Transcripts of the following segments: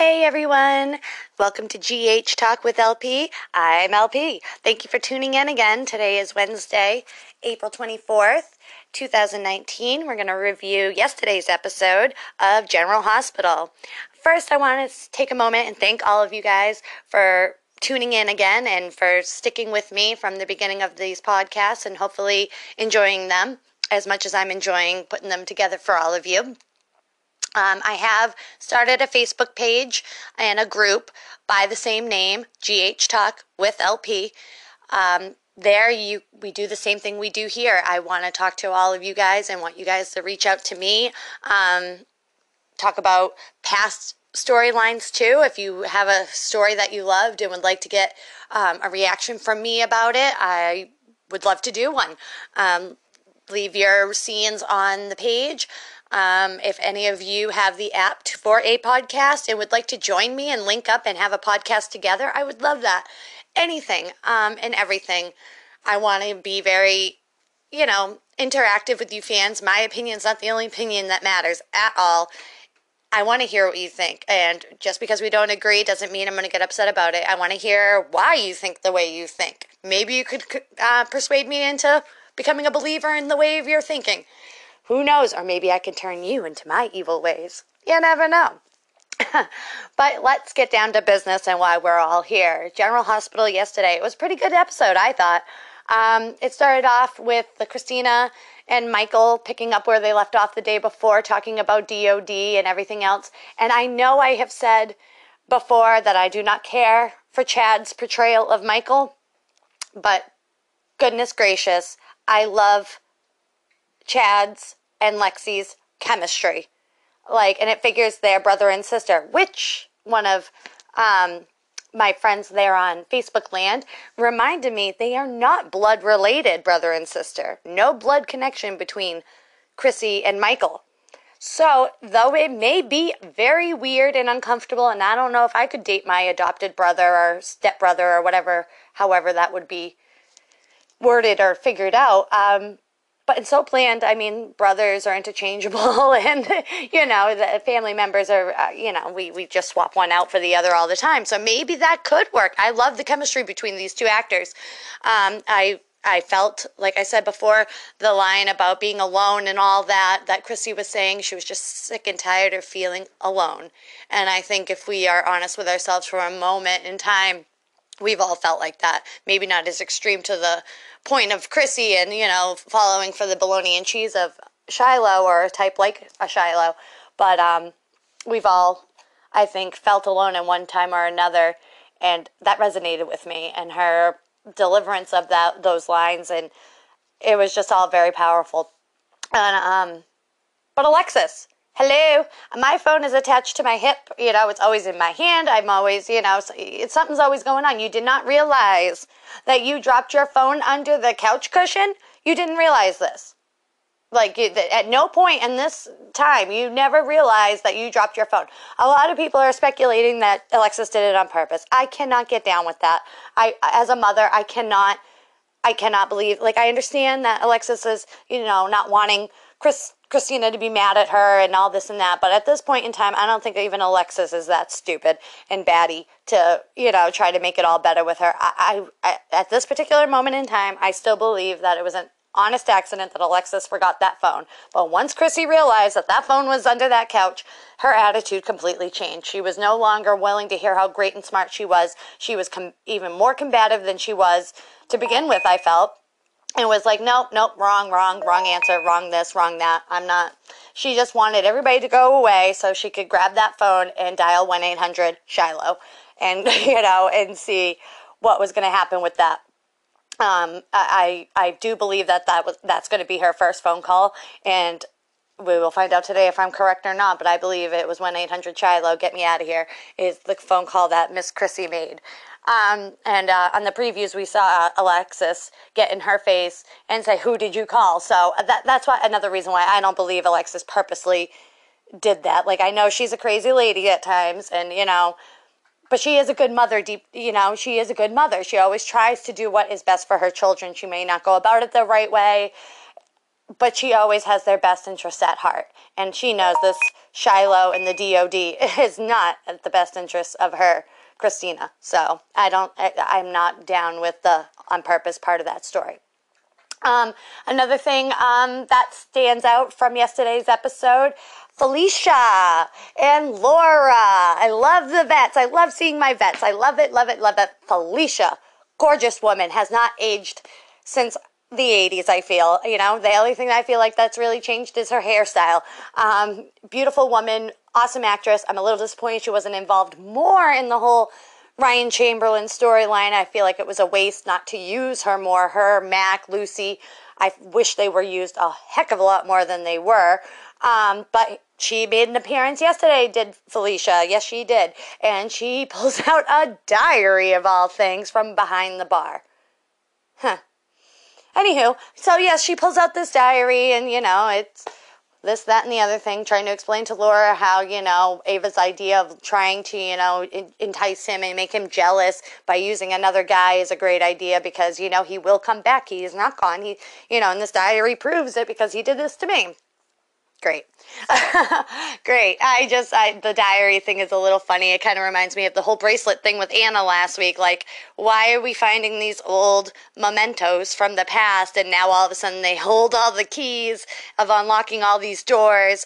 Hey everyone, welcome to GH Talk with LP. I'm LP. Thank you for tuning in again. Today is Wednesday, April 24th, 2019. We're going to review yesterday's episode of General Hospital. First, I want to take a moment and thank all of you guys for tuning in again and for sticking with me from the beginning of these podcasts and hopefully enjoying them as much as I'm enjoying putting them together for all of you. Um, I have started a Facebook page and a group by the same name, GH Talk with LP. Um, there you we do the same thing we do here. I want to talk to all of you guys and want you guys to reach out to me. Um, talk about past storylines too. If you have a story that you loved and would like to get um, a reaction from me about it, I would love to do one. Leave your scenes on the page. Um, if any of you have the app for a podcast and would like to join me and link up and have a podcast together, I would love that. Anything um, and everything. I want to be very, you know, interactive with you fans. My opinion is not the only opinion that matters at all. I want to hear what you think. And just because we don't agree doesn't mean I'm going to get upset about it. I want to hear why you think the way you think. Maybe you could uh, persuade me into becoming a believer in the way of your thinking. Who knows? Or maybe I can turn you into my evil ways. You never know. but let's get down to business and why we're all here. General Hospital yesterday. It was a pretty good episode, I thought. Um, it started off with the Kristina and Michael picking up where they left off the day before, talking about DOD and everything else. And I know I have said before that I do not care for Chad's portrayal of Michael, but goodness gracious, I love Chad's and Lexi's chemistry. Like, and it figures they're brother and sister, which one of um, my friends there on Facebook land reminded me they are not blood related, brother and sister. No blood connection between Chrissy and Michael. So, though it may be very weird and uncomfortable, and I don't know if I could date my adopted brother or stepbrother or whatever, however that would be worded or figured out, um, but in soap land. I mean brothers are interchangeable and you know the family members are uh, you know we, we just swap one out for the other all the time. So maybe that could work. I love the chemistry between these two actors. Um, i I felt, like I said before, the line about being alone and all that, that Chrissy was saying, she was just sick and tired of feeling alone. And I think if we are honest with ourselves for a moment in time, we've all felt like that. Maybe not as extreme to the point of Chrissy and, you know, following for the bologna and cheese of Shiloh or a type like a Shiloh. But um, we've all, I think, felt alone in one time or another. And that resonated with me and her deliverance of that those lines. And it was just all very powerful. And, um, but Alexis, hello my phone is attached to my hip you know it's always in my hand i'm always you know it's, something's always going on. You did not realize that you dropped your phone under the couch cushion? You didn't realize this. Like at no point in this time you never realized that you dropped your phone. A lot of people are speculating that alexis did it on purpose. I cannot get down with that. I as a mother i cannot i cannot believe like i understand that alexis is you know not wanting chris Kristina to be mad at her and all this and that. But at this point in time, I don't think even Alexis is that stupid and batty to, you know, try to make it all better with her. I, I, at this particular moment in time, I still believe that it was an honest accident that Alexis forgot that phone. But once Chrissy realized that that phone was under that couch, her attitude completely changed. She was no longer willing to hear how great and smart she was. She was com- even more combative than she was to begin with, I felt and was like, nope, nope, wrong, wrong, wrong answer, wrong this, wrong that. I'm not. She just wanted everybody to go away so she could grab that phone and dial 1 800 Shiloh and, you know, and see what was going to happen with that. Um, I, I do believe that, that was, that's going to be her first phone call. And we will find out today if I'm correct or not, but I believe it was 1 800 Shiloh, get me out of here, is the phone call that Miss Chrissy made. Um, and uh, on the previews, we saw Alexis get in her face and say, "Who did you call?" So uh, that that's why another reason why I don't believe Alexis purposely did that. Like I know she's a crazy lady at times, and you know, but she is a good mother. Deep, you know, she is a good mother. She always tries to do what is best for her children. She may not go about it the right way, but she always has their best interests at heart. And she knows this Shiloh and the DOD is not at the best interest of her Kristina. So I don't, I, I'm not down with the on purpose part of that story. Um, another thing um, that stands out from yesterday's episode Felicia and Laura. I love the vets. I love seeing my vets. I love it, love it, love it. Felicia, gorgeous woman, has not aged since the 80s, I feel. You know, the only thing I feel like that's really changed is her hairstyle. Um, beautiful woman, awesome actress. I'm a little disappointed she wasn't involved more in the whole Ryan Chamberlain storyline. I feel like it was a waste not to use her more. Her, Mac, Lucy. I wish they were used a heck of a lot more than they were. Um, but she made an appearance yesterday, did Felicia. Yes, she did. And she pulls out a diary of all things from behind the bar. Huh. Anywho, so yes, she pulls out this diary, and you know, it's this, that, and the other thing, trying to explain to Laura how, you know, Ava's idea of trying to, you know, entice him and make him jealous by using another guy is a great idea because, you know, he will come back. He is not gone. He, you know, and this diary proves it because he did this to me. Great. Great. I just, I, the diary thing is a little funny. It kind of reminds me of the whole bracelet thing with Anna last week. Like, why are we finding these old mementos from the past and now all of a sudden they hold all the keys of unlocking all these doors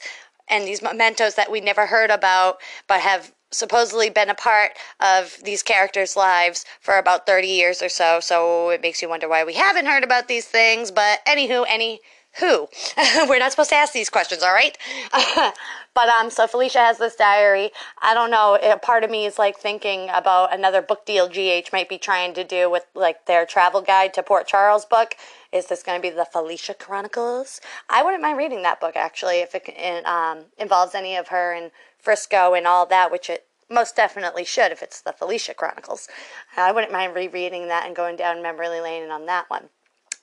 and these mementos that we never heard about but have supposedly been a part of these characters' lives for about 30 years or so. So it makes you wonder why we haven't heard about these things. But anywho, any who? We're not supposed to ask these questions, all right? but um, so Felicia has this diary. I don't know. A part of me is like thinking about another book deal GH might be trying to do with like their travel guide to Port Charles book. Is this going to be the Felicia Chronicles? I wouldn't mind reading that book actually if it um, involves any of her and Frisco and all that, which it most definitely should if it's the Felicia Chronicles. I wouldn't mind rereading that and going down memory lane on that one.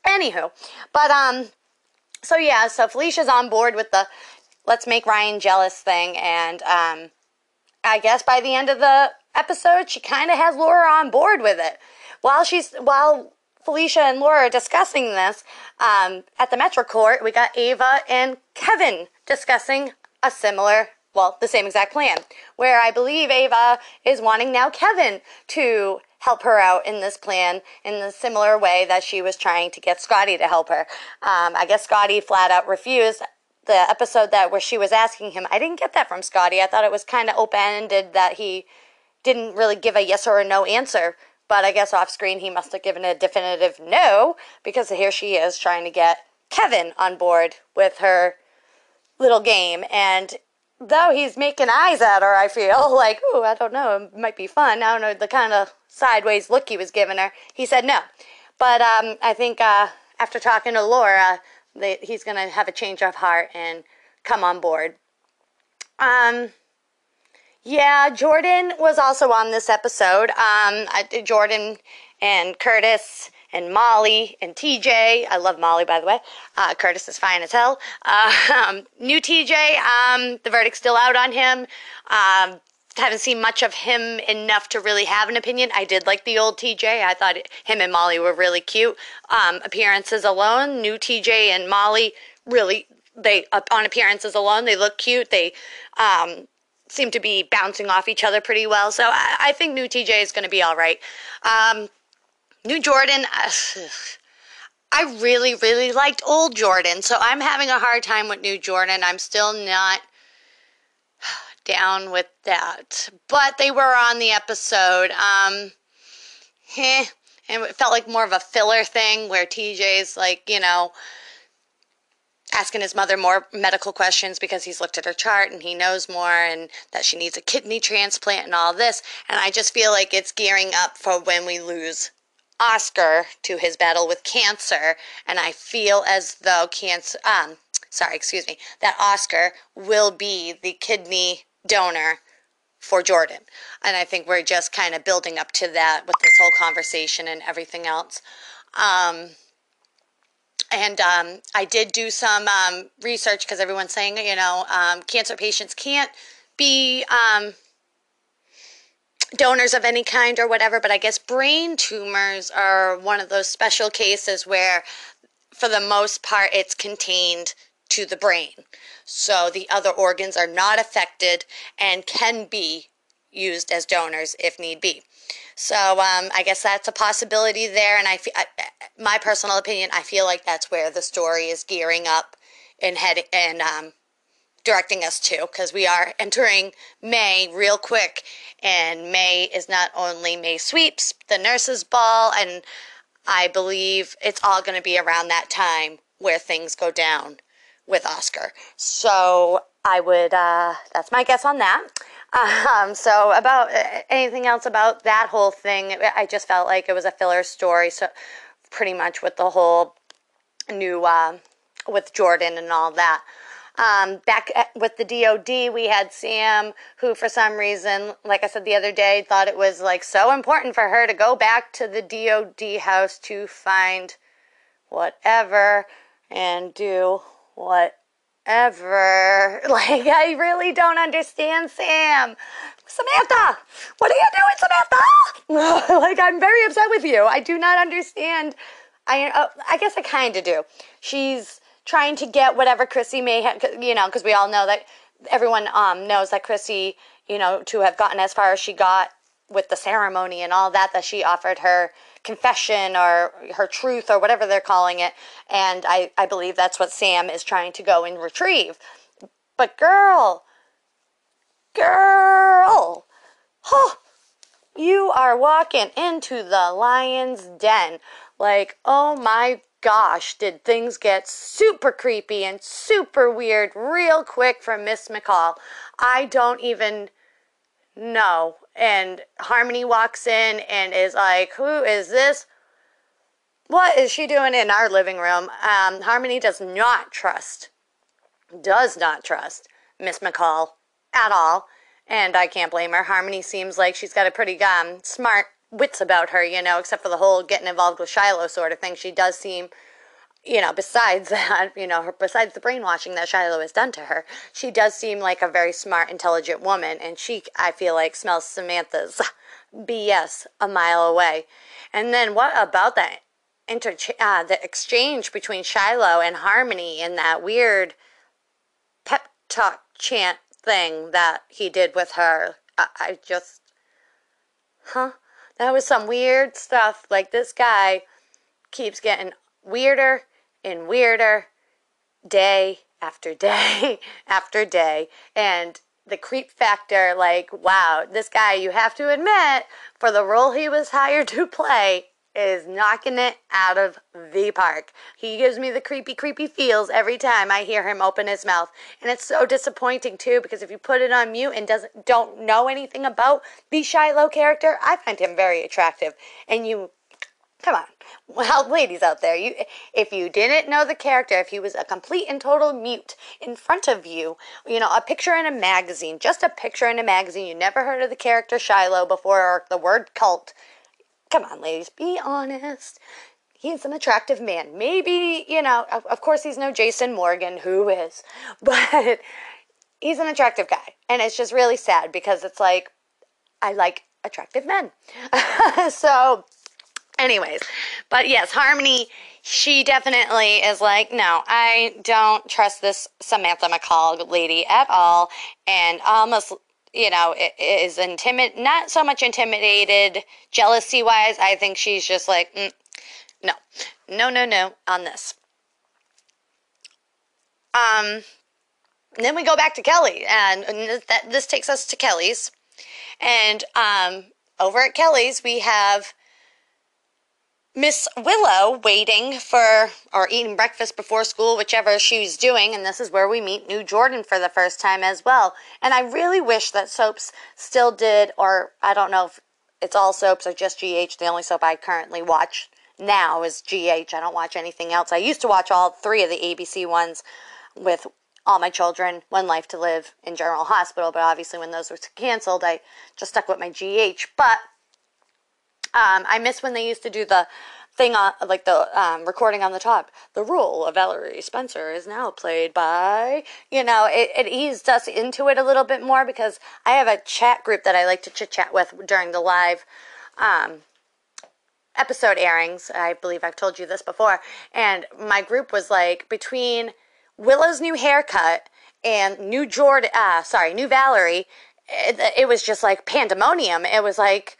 Anywho, but um, so yeah, so Felicia's on board with the let's make Ryan jealous thing, and um, I guess by the end of the episode, she kind of has Laura on board with it. While she's while Felicia and Laura are discussing this um, at the Metro Court, we got Ava and Kevin discussing a similar, well, the same exact plan, where I believe Ava is wanting now Kevin to help her out in this plan in the similar way that she was trying to get Scotty to help her. Um, I guess Scotty flat out refused the episode that where she was asking him. I didn't get that from Scotty. I thought it was kind of open ended that he didn't really give a yes or a no answer. But I guess off screen he must have given a definitive no because here she is trying to get Kevin on board with her little game. And though he's making eyes at her, I feel like, oh, I don't know, it might be fun. I don't know the kind of sideways look he was giving her. He said no. But um, I think uh, after talking to Laura, that he's going to have a change of heart and come on board. Um, yeah, Jordan was also on this episode. Um, I, Jordan and Curtis and Molly and TJ. I love Molly, by the way. Uh, Curtis is fine as hell. Uh, um, new TJ, um, the verdict's still out on him. Um, haven't seen much of him enough to really have an opinion. I did like the old TJ. I thought him and Molly were really cute. Um, appearances alone, new TJ and Molly really they on appearances alone they look cute. They um, seem to be bouncing off each other pretty well. So I, I think new TJ is going to be all right. Um, New Jordan, uh, I really, really liked old Jordan, so I'm having a hard time with New Jordan. I'm still not down with that. But they were on the episode. Um, eh, and it felt like more of a filler thing where TJ's like, you know, asking his mother more medical questions because he's looked at her chart and he knows more and that she needs a kidney transplant and all this. And I just feel like it's gearing up for when we lose Oscar to his battle with cancer, and I feel as though cancer, um, sorry, excuse me, that Oscar will be the kidney donor for Jordan. And I think we're just kind of building up to that with this whole conversation and everything else. Um, and um, I did do some um, research because everyone's saying, you know, um, cancer patients can't be um, donors of any kind or whatever, but I guess brain tumors are one of those special cases where for the most part, it's contained to the brain. So the other organs are not affected and can be used as donors if need be. So um, I guess that's a possibility there. And I, my personal opinion, I feel like that's where the story is gearing up and heading and um, directing us to, because we are entering May real quick, and May is not only May sweeps, the nurses' ball, and I believe it's all going to be around that time where things go down with Oscar. So I would, uh, that's my guess on that. Um, so about uh, anything else about that whole thing, I just felt like it was a filler story. So pretty much with the whole new, uh, with Jordan and all that. Um, back at, with the DOD, we had Sam, who for some reason, like I said the other day, thought it was like so important for her to go back to the DOD house to find whatever and do whatever. Like, I really don't understand Sam. Samantha, what are you doing, Samantha? like, I'm very upset with you. I do not understand. I, uh, I guess I kind of do. She's trying to get whatever Chrissy may have, you know, because we all know that everyone um, knows that Chrissy, you know, to have gotten as far as she got with the ceremony and all that, that she offered her confession or her truth or whatever they're calling it. And I, I believe that's what Sam is trying to go and retrieve. But girl, girl, huh, you are walking into the lion's den. Like, oh my gosh, did things get super creepy and super weird real quick from Miss McCall. I don't even know. And Harmony walks in and is like, Who is this? What is she doing in our living room? Um, Harmony does not trust, does not trust Miss McCall at all. And I can't blame her. Harmony seems like she's got a pretty um, smart wits about her, you know, except for the whole getting involved with Shiloh sort of thing. She does seem, you know, besides that, you know, her, besides the brainwashing that Shiloh has done to her, she does seem like a very smart, intelligent woman. And she, I feel like, smells Samantha's BS a mile away. And then what about that inter uh, the exchange between Shiloh and Harmony and that weird pep talk chant thing that he did with her? I, I just, huh? That was some weird stuff. Like this guy keeps getting weirder and weirder day after day after day. And the creep factor, like, wow, this guy, you have to admit, for the role he was hired to play, is knocking it out of the park. He gives me the creepy, creepy feels every time I hear him open his mouth. And it's so disappointing too, because if you put it on mute and doesn't don't know anything about the Shiloh character, I find him very attractive. And you come on. Well, ladies out there, you if you didn't know the character, if he was a complete and total mute in front of you, you know, a picture in a magazine, just a picture in a magazine, you never heard of the character Shiloh before or the word cult, Come on, ladies, be honest. He's an attractive man. Maybe, you know, of, course, he's no Jason Morgan, who is, but he's an attractive guy. And it's just really sad because it's like, I like attractive men. so, anyways, but yes, Harmony, she definitely is like, no, I don't trust this Samantha McCall lady at all. And almost you know, is intimid not so much intimidated jealousy wise. I think she's just like, mm, no, no, no, no on this. Um, then we go back to Kelly, and, that this takes us to Kelly's, and um, over at Kelly's we have Miss Willow waiting for or eating breakfast before school, whichever she's doing, and this is where we meet new Jordan for the first time as well. And I really wish that soaps still did, or I don't know if it's all soaps or just GH. The only soap I currently watch now is GH. I don't watch anything else. I used to watch all three of the ABC ones with all my children, One Life to Live, in General Hospital, but obviously when those were canceled, I just stuck with my GH. But um, I miss when they used to do the thing on like the um, recording on the top. The role of Valerie Spencer is now played by you know it, it eased us into it a little bit more because I have a chat group that I like to chit chat with during the live um, episode airings. I believe I've told you this before. And my group was like between Willow's new haircut and new Jordan, uh, sorry, new Valerie. It, it was just like pandemonium. It was like,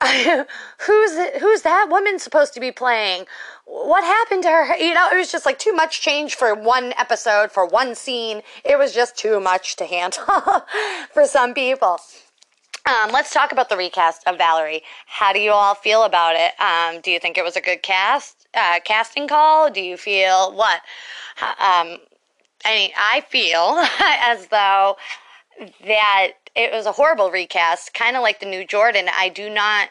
who's who's that woman supposed to be playing? What happened to her? You know, it was just like too much change for one episode, for one scene. It was just too much to handle for some people. Um, let's talk about the recast of Valerie. How do you all feel about it? Um, do you think it was a good cast uh, casting call? Do you feel what? Um, I mean, I feel as though that it was a horrible recast, kind of like the new Jordan. I do not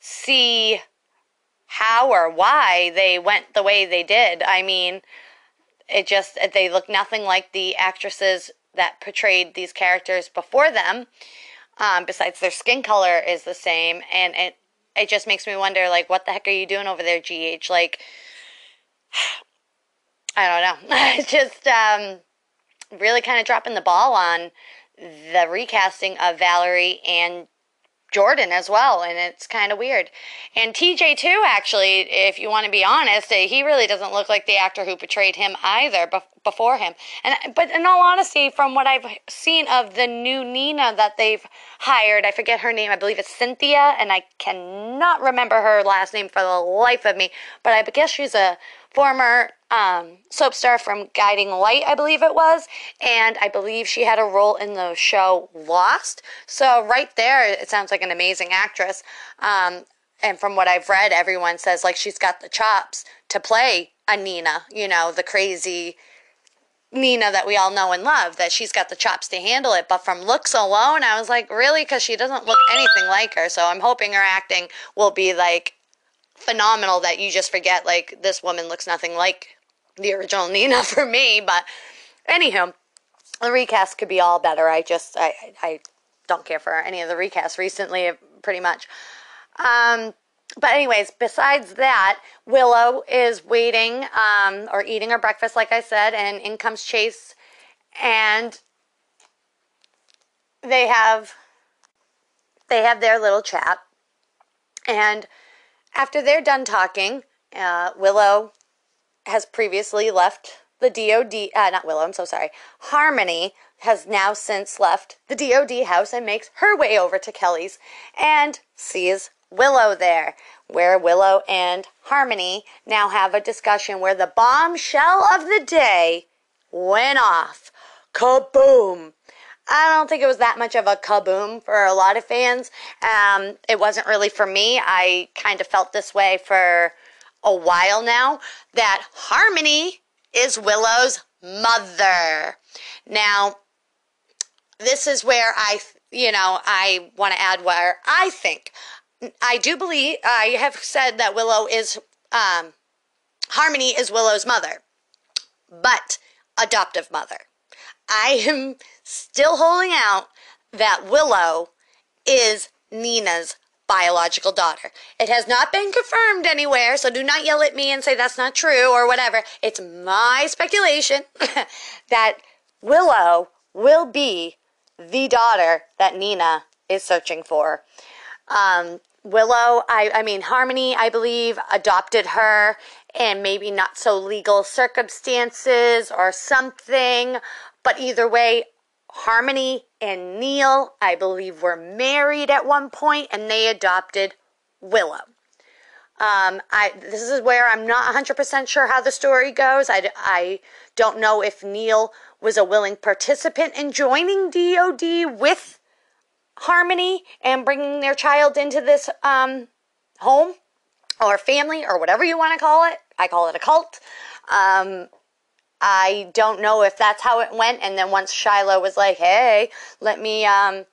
see how or why they went the way they did. I mean, it just they look nothing like the actresses that portrayed these characters before them um, besides their skin color is the same, and it it just makes me wonder, like, what the heck are you doing over there, GH? Like, I don't know, It's just um, really kind of dropping the ball on the recasting of Valerie and Jordan as well, and it's kind of weird. And TJ too, actually, if you want to be honest, eh, he really doesn't look like the actor who portrayed him either before him. And but in all honesty, from what I've seen of the new Nina that they've hired, I forget her name. I believe it's Cynthia, and I cannot remember her last name for the life of me. But I guess she's a former um, soap star from Guiding Light, I believe it was, and I believe she had a role in the show Lost. So right there, it sounds like an amazing actress. Um, and from what I've read, everyone says like she's got the chops to play a Nina, you know, the crazy Nina that we all know and love, that she's got the chops to handle it. But from looks alone, I was like, really? Because she doesn't look anything like her. So I'm hoping her acting will be like phenomenal that you just forget like this woman looks nothing like the original Nina for me. But anywho, the recast could be all better. I just I I don't care for any of the recasts recently, pretty much. Um, but anyways, besides that, Willow is waiting um, or eating her breakfast, like I said, and in comes Chase, and they have they have their little chat, and after they're done talking, uh, Willow has previously left the DOD, uh, not Willow, I'm so sorry. Harmony has now since left the DOD house and makes her way over to Kelly's and sees Willow there, where Willow and Harmony now have a discussion where the bombshell of the day went off. Kaboom! I don't think it was that much of a kaboom for a lot of fans. Um, it wasn't really for me. I kind of felt this way for a while now that Harmony is Willow's mother. Now, this is where I, you know, I want to add where I think. I do believe, I have said that Willow is, um, Harmony is Willow's mother, but adoptive mother. I am still holding out that Willow is Nina's biological daughter. It has not been confirmed anywhere, so do not yell at me and say that's not true or whatever. It's my speculation that Willow will be the daughter that Nina is searching for. Um, Willow, I, I mean, Harmony, I believe, adopted her in maybe not so legal circumstances or something. But either way, Harmony and Neil, I believe, were married at one point and they adopted Willow. Um, I, this is where I'm not 100% sure how the story goes. I, I don't know if Neil was a willing participant in joining DOD with Harmony and bringing their child into this um, home or family or whatever you want to call it. I call it a cult. Um, I don't know if that's how it went. And then once Shiloh was like, hey, let me um,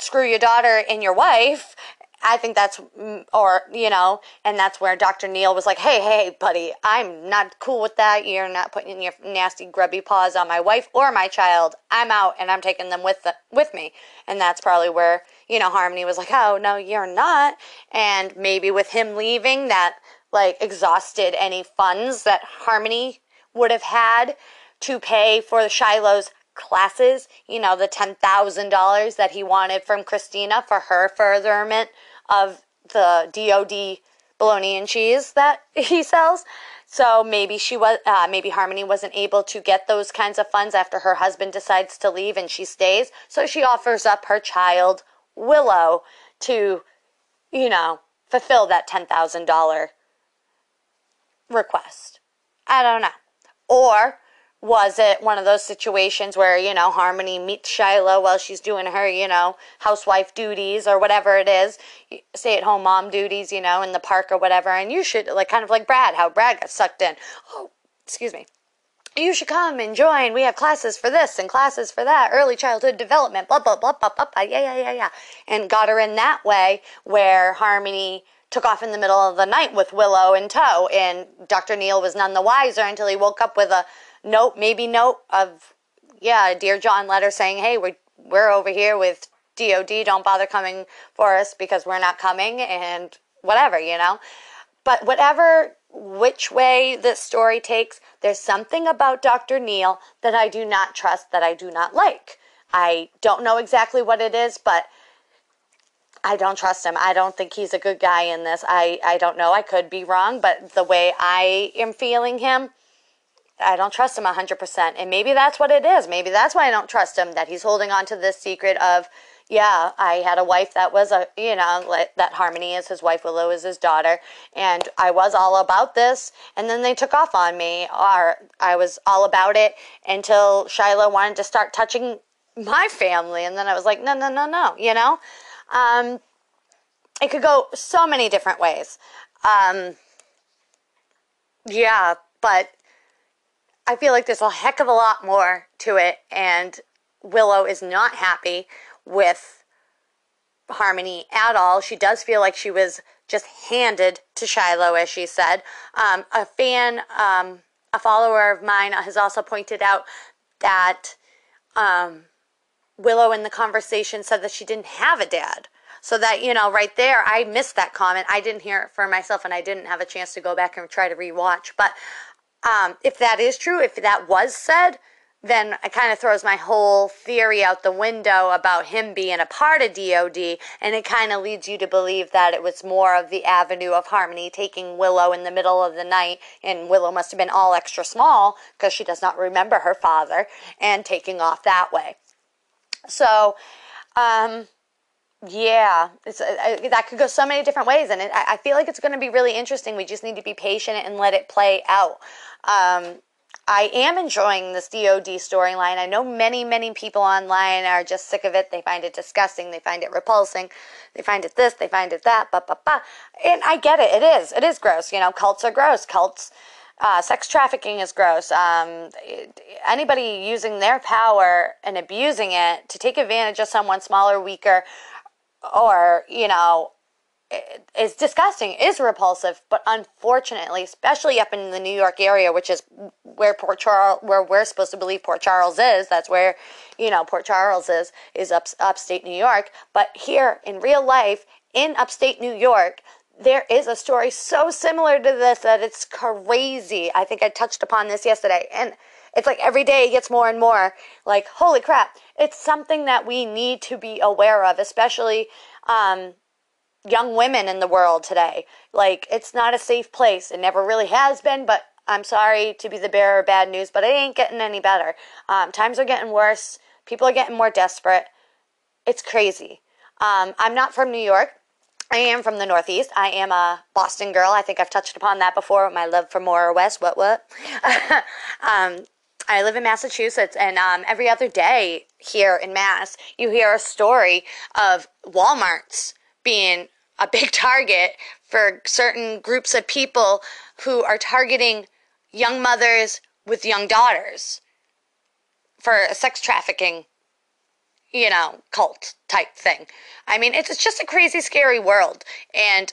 screw your daughter and your wife, I think that's, mm, or, you know, and that's where Dr. Neil was like, hey, hey, buddy, I'm not cool with that. You're not putting your nasty, grubby paws on my wife or my child. I'm out and I'm taking them with, the, with me. And that's probably where, you know, Harmony was like, oh, no, you're not. And maybe with him leaving, that, like, exhausted any funds that Harmony would have had to pay for Shiloh's classes, you know, the $10,000 that he wanted from Kristina for her furtherment of the DOD bologna and cheese that he sells. So maybe she was, uh, maybe Harmony wasn't able to get those kinds of funds after her husband decides to leave and she stays. So she offers up her child, Willow, to, you know, fulfill that $10,000 request. I don't know. Or was it one of those situations where, you know, Harmony meets Shiloh while she's doing her, you know, housewife duties or whatever it is, stay at home mom duties, you know, in the park or whatever, and you should, like, kind of like Brad, how Brad got sucked in. Oh, excuse me. You should come and join. We have classes for this and classes for that, early childhood development, blah, blah, blah, blah, blah, blah, yeah, yeah, yeah, yeah. And got her in that way where Harmony took off in the middle of the night with Willow in tow, and Dr. Neil was none the wiser until he woke up with a note, maybe note of, yeah, a dear John letter saying, hey, we're, we're over here with DOD, don't bother coming for us because we're not coming, and whatever, you know. But whatever, which way this story takes, there's something about Dr. Neil that I do not trust, that I do not like. I don't know exactly what it is, but I don't trust him. I don't think he's a good guy in this. I, I don't know. I could be wrong, but the way I am feeling him, I don't trust him 100%. And maybe that's what it is. Maybe that's why I don't trust him, that he's holding on to this secret of, yeah, I had a wife that was a, you know, that Harmony is his wife, Willow is his daughter. And I was all about this. And then they took off on me, or I was all about it until Shiloh wanted to start touching my family. And then I was like, no, no, no, no, you know? Um, it could go so many different ways. Um, yeah, but I feel like there's a heck of a lot more to it, and Willow is not happy with Harmony at all. She does feel like she was just handed to Shiloh, as she said. Um, a fan, um, a follower of mine, has also pointed out that um, Willow in the conversation said that she didn't have a dad. So that, you know, right there, I missed that comment. I didn't hear it for myself and I didn't have a chance to go back and try to rewatch. But um, if that is true, if that was said, then it kind of throws my whole theory out the window about him being a part of DOD, and it kind of leads you to believe that it was more of the avenue of Harmony taking Willow in the middle of the night, and Willow must have been all extra small because she does not remember her father, and taking off that way. So, um, yeah, it's, uh, that could go so many different ways, and it, I feel like it's going to be really interesting. We just need to be patient and let it play out. Um, I am enjoying this DOD storyline. I know many, many people online are just sick of it. They find it disgusting. They find it repulsing. They find it this. They find it that. Ba ba ba. And I get it. It is. It is gross. You know, cults are gross. Cults. Uh, sex trafficking is gross. Um, anybody using their power and abusing it to take advantage of someone smaller, weaker, or, you know, is disgusting, is repulsive, but unfortunately, especially up in the New York area, which is where Port Charles, where we're supposed to believe Port Charles is, that's where, you know, Port Charles is, is up, upstate New York. But here in real life, in upstate New York, there is a story so similar to this that it's crazy. I think I touched upon this yesterday. And it's like every day it gets more and more like, holy crap. It's something that we need to be aware of, especially um, young women in the world today. Like, it's not a safe place. It never really has been, but I'm sorry to be the bearer of bad news, but it ain't getting any better. Um, times are getting worse. People are getting more desperate. It's crazy. Um, I'm not from New York. I am from the Northeast. I am a Boston girl. I think I've touched upon that before my love for Maura West. What, what? um, I live in Massachusetts, and um, every other day here in Mass, you hear a story of Walmarts being a big target for certain groups of people who are targeting young mothers with young daughters for sex trafficking you know, cult type thing. I mean, it's, it's just a crazy, scary world. And,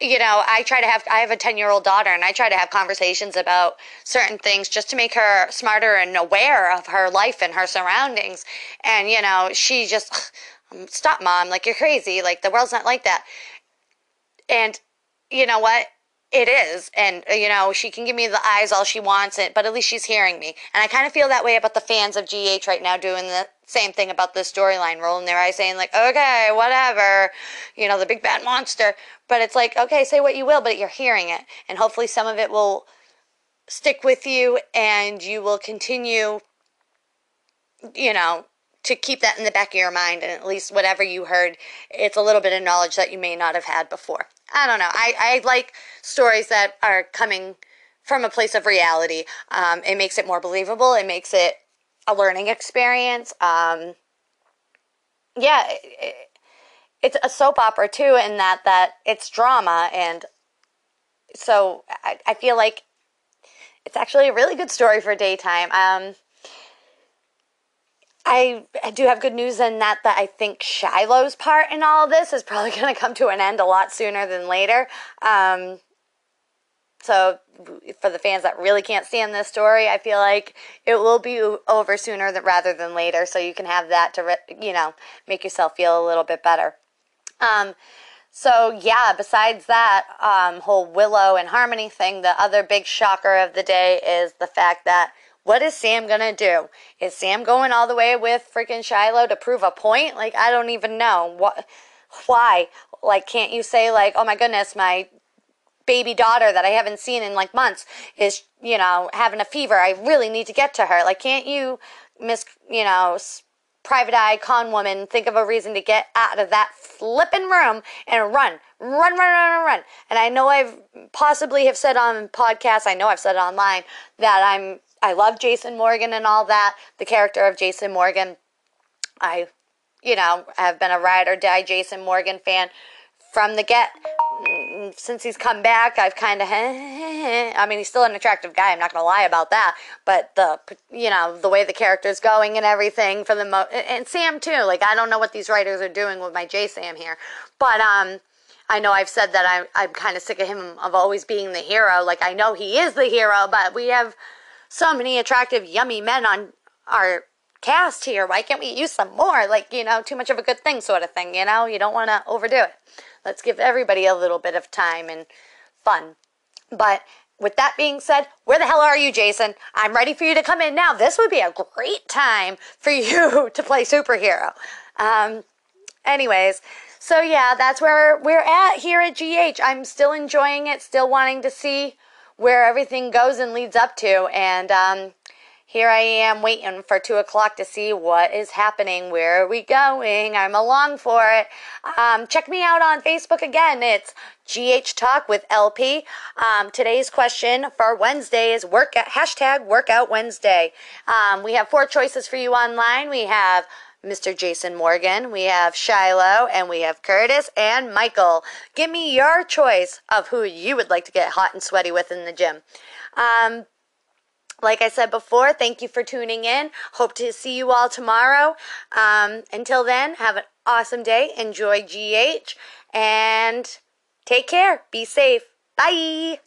you know, I try to have, I have a 10 year old daughter and I try to have conversations about certain things just to make her smarter and aware of her life and her surroundings. And, you know, she just, um, stop, mom, like you're crazy. Like the world's not like that. And, you know what? It is and uh, you know she can give me the eyes all she wants it but at least she's hearing me. And i kind of feel that way about the fans of gh right now doing the same thing about the storyline rolling their eyes saying like okay whatever you know the big bad monster. But it's like okay say what you will but you're hearing it. And hopefully some of it will stick with you and you will continue you know to keep that in the back of your mind and at least whatever you heard it's a little bit of knowledge that you may not have had before i don't know. I, I like stories that are coming from a place of reality. Um, it makes it more believable. It makes it a learning experience. Um, yeah it, it's a soap opera too in that that it's drama and so I, I feel like it's actually a really good story for daytime. Um, I, I do have good news in that that I think Shiloh's part in all this is probably going to come to an end a lot sooner than later. Um, so for the fans that really can't stand this story, I feel like it will be over sooner than, rather than later. So you can have that to you know make yourself feel a little bit better. Um, so yeah, besides that um, whole Willow and Harmony thing, the other big shocker of the day is the fact that what is Sam gonna do? Is Sam going all the way with freaking Shiloh to prove a point? Like I don't even know what, why. Like can't you say like, oh my goodness, my baby daughter that I haven't seen in like months is you know having a fever. I really need to get to her. Like can't you, Miss, you know, private eye con woman, think of a reason to get out of that flipping room and run, run, run, run, run. And I know I've possibly have said on podcasts, I know I've said online that I'm I love Jason Morgan and all that. The character of Jason Morgan, I, you know, have been a ride or die Jason Morgan fan from the get. Since he's come back, I've kind of, I mean, he's still an attractive guy. I'm not gonna lie about that. But the, you know, the way the character's going and everything for the mo, and Sam too. Like I don't know what these writers are doing with my JaSam here, but um, I know I've said that I'm I'm kind of sick of him of always being the hero. Like I know he is the hero, but we have so many attractive, yummy men on our cast here. Why can't we use some more? Like, you know, too much of a good thing, sort of thing. You know, you don't want to overdo it. Let's give everybody a little bit of time and fun. But with that being said, where the hell are you, Jason? I'm ready for you to come in now. This would be a great time for you to play superhero. Um, anyways, so yeah, that's where we're at here at GH. I'm still enjoying it, still wanting to see where everything goes and leads up to. And um, here I am waiting for two o'clock to see what is happening. Where are we going? I'm along for it. Um, check me out on Facebook again. It's GH Talk with LP. Um, today's question for Wednesday is work hashtag Workout Wednesday. Um, we have four choices for you online. We have Mr. Jason Morgan, we have Shiloh, and we have Curtis and Michael. Give me your choice of who you would like to get hot and sweaty with in the gym. Um, like I said before, thank you for tuning in. Hope to see you all tomorrow. Um, until then, have an awesome day. Enjoy GH and take care. Be safe. Bye.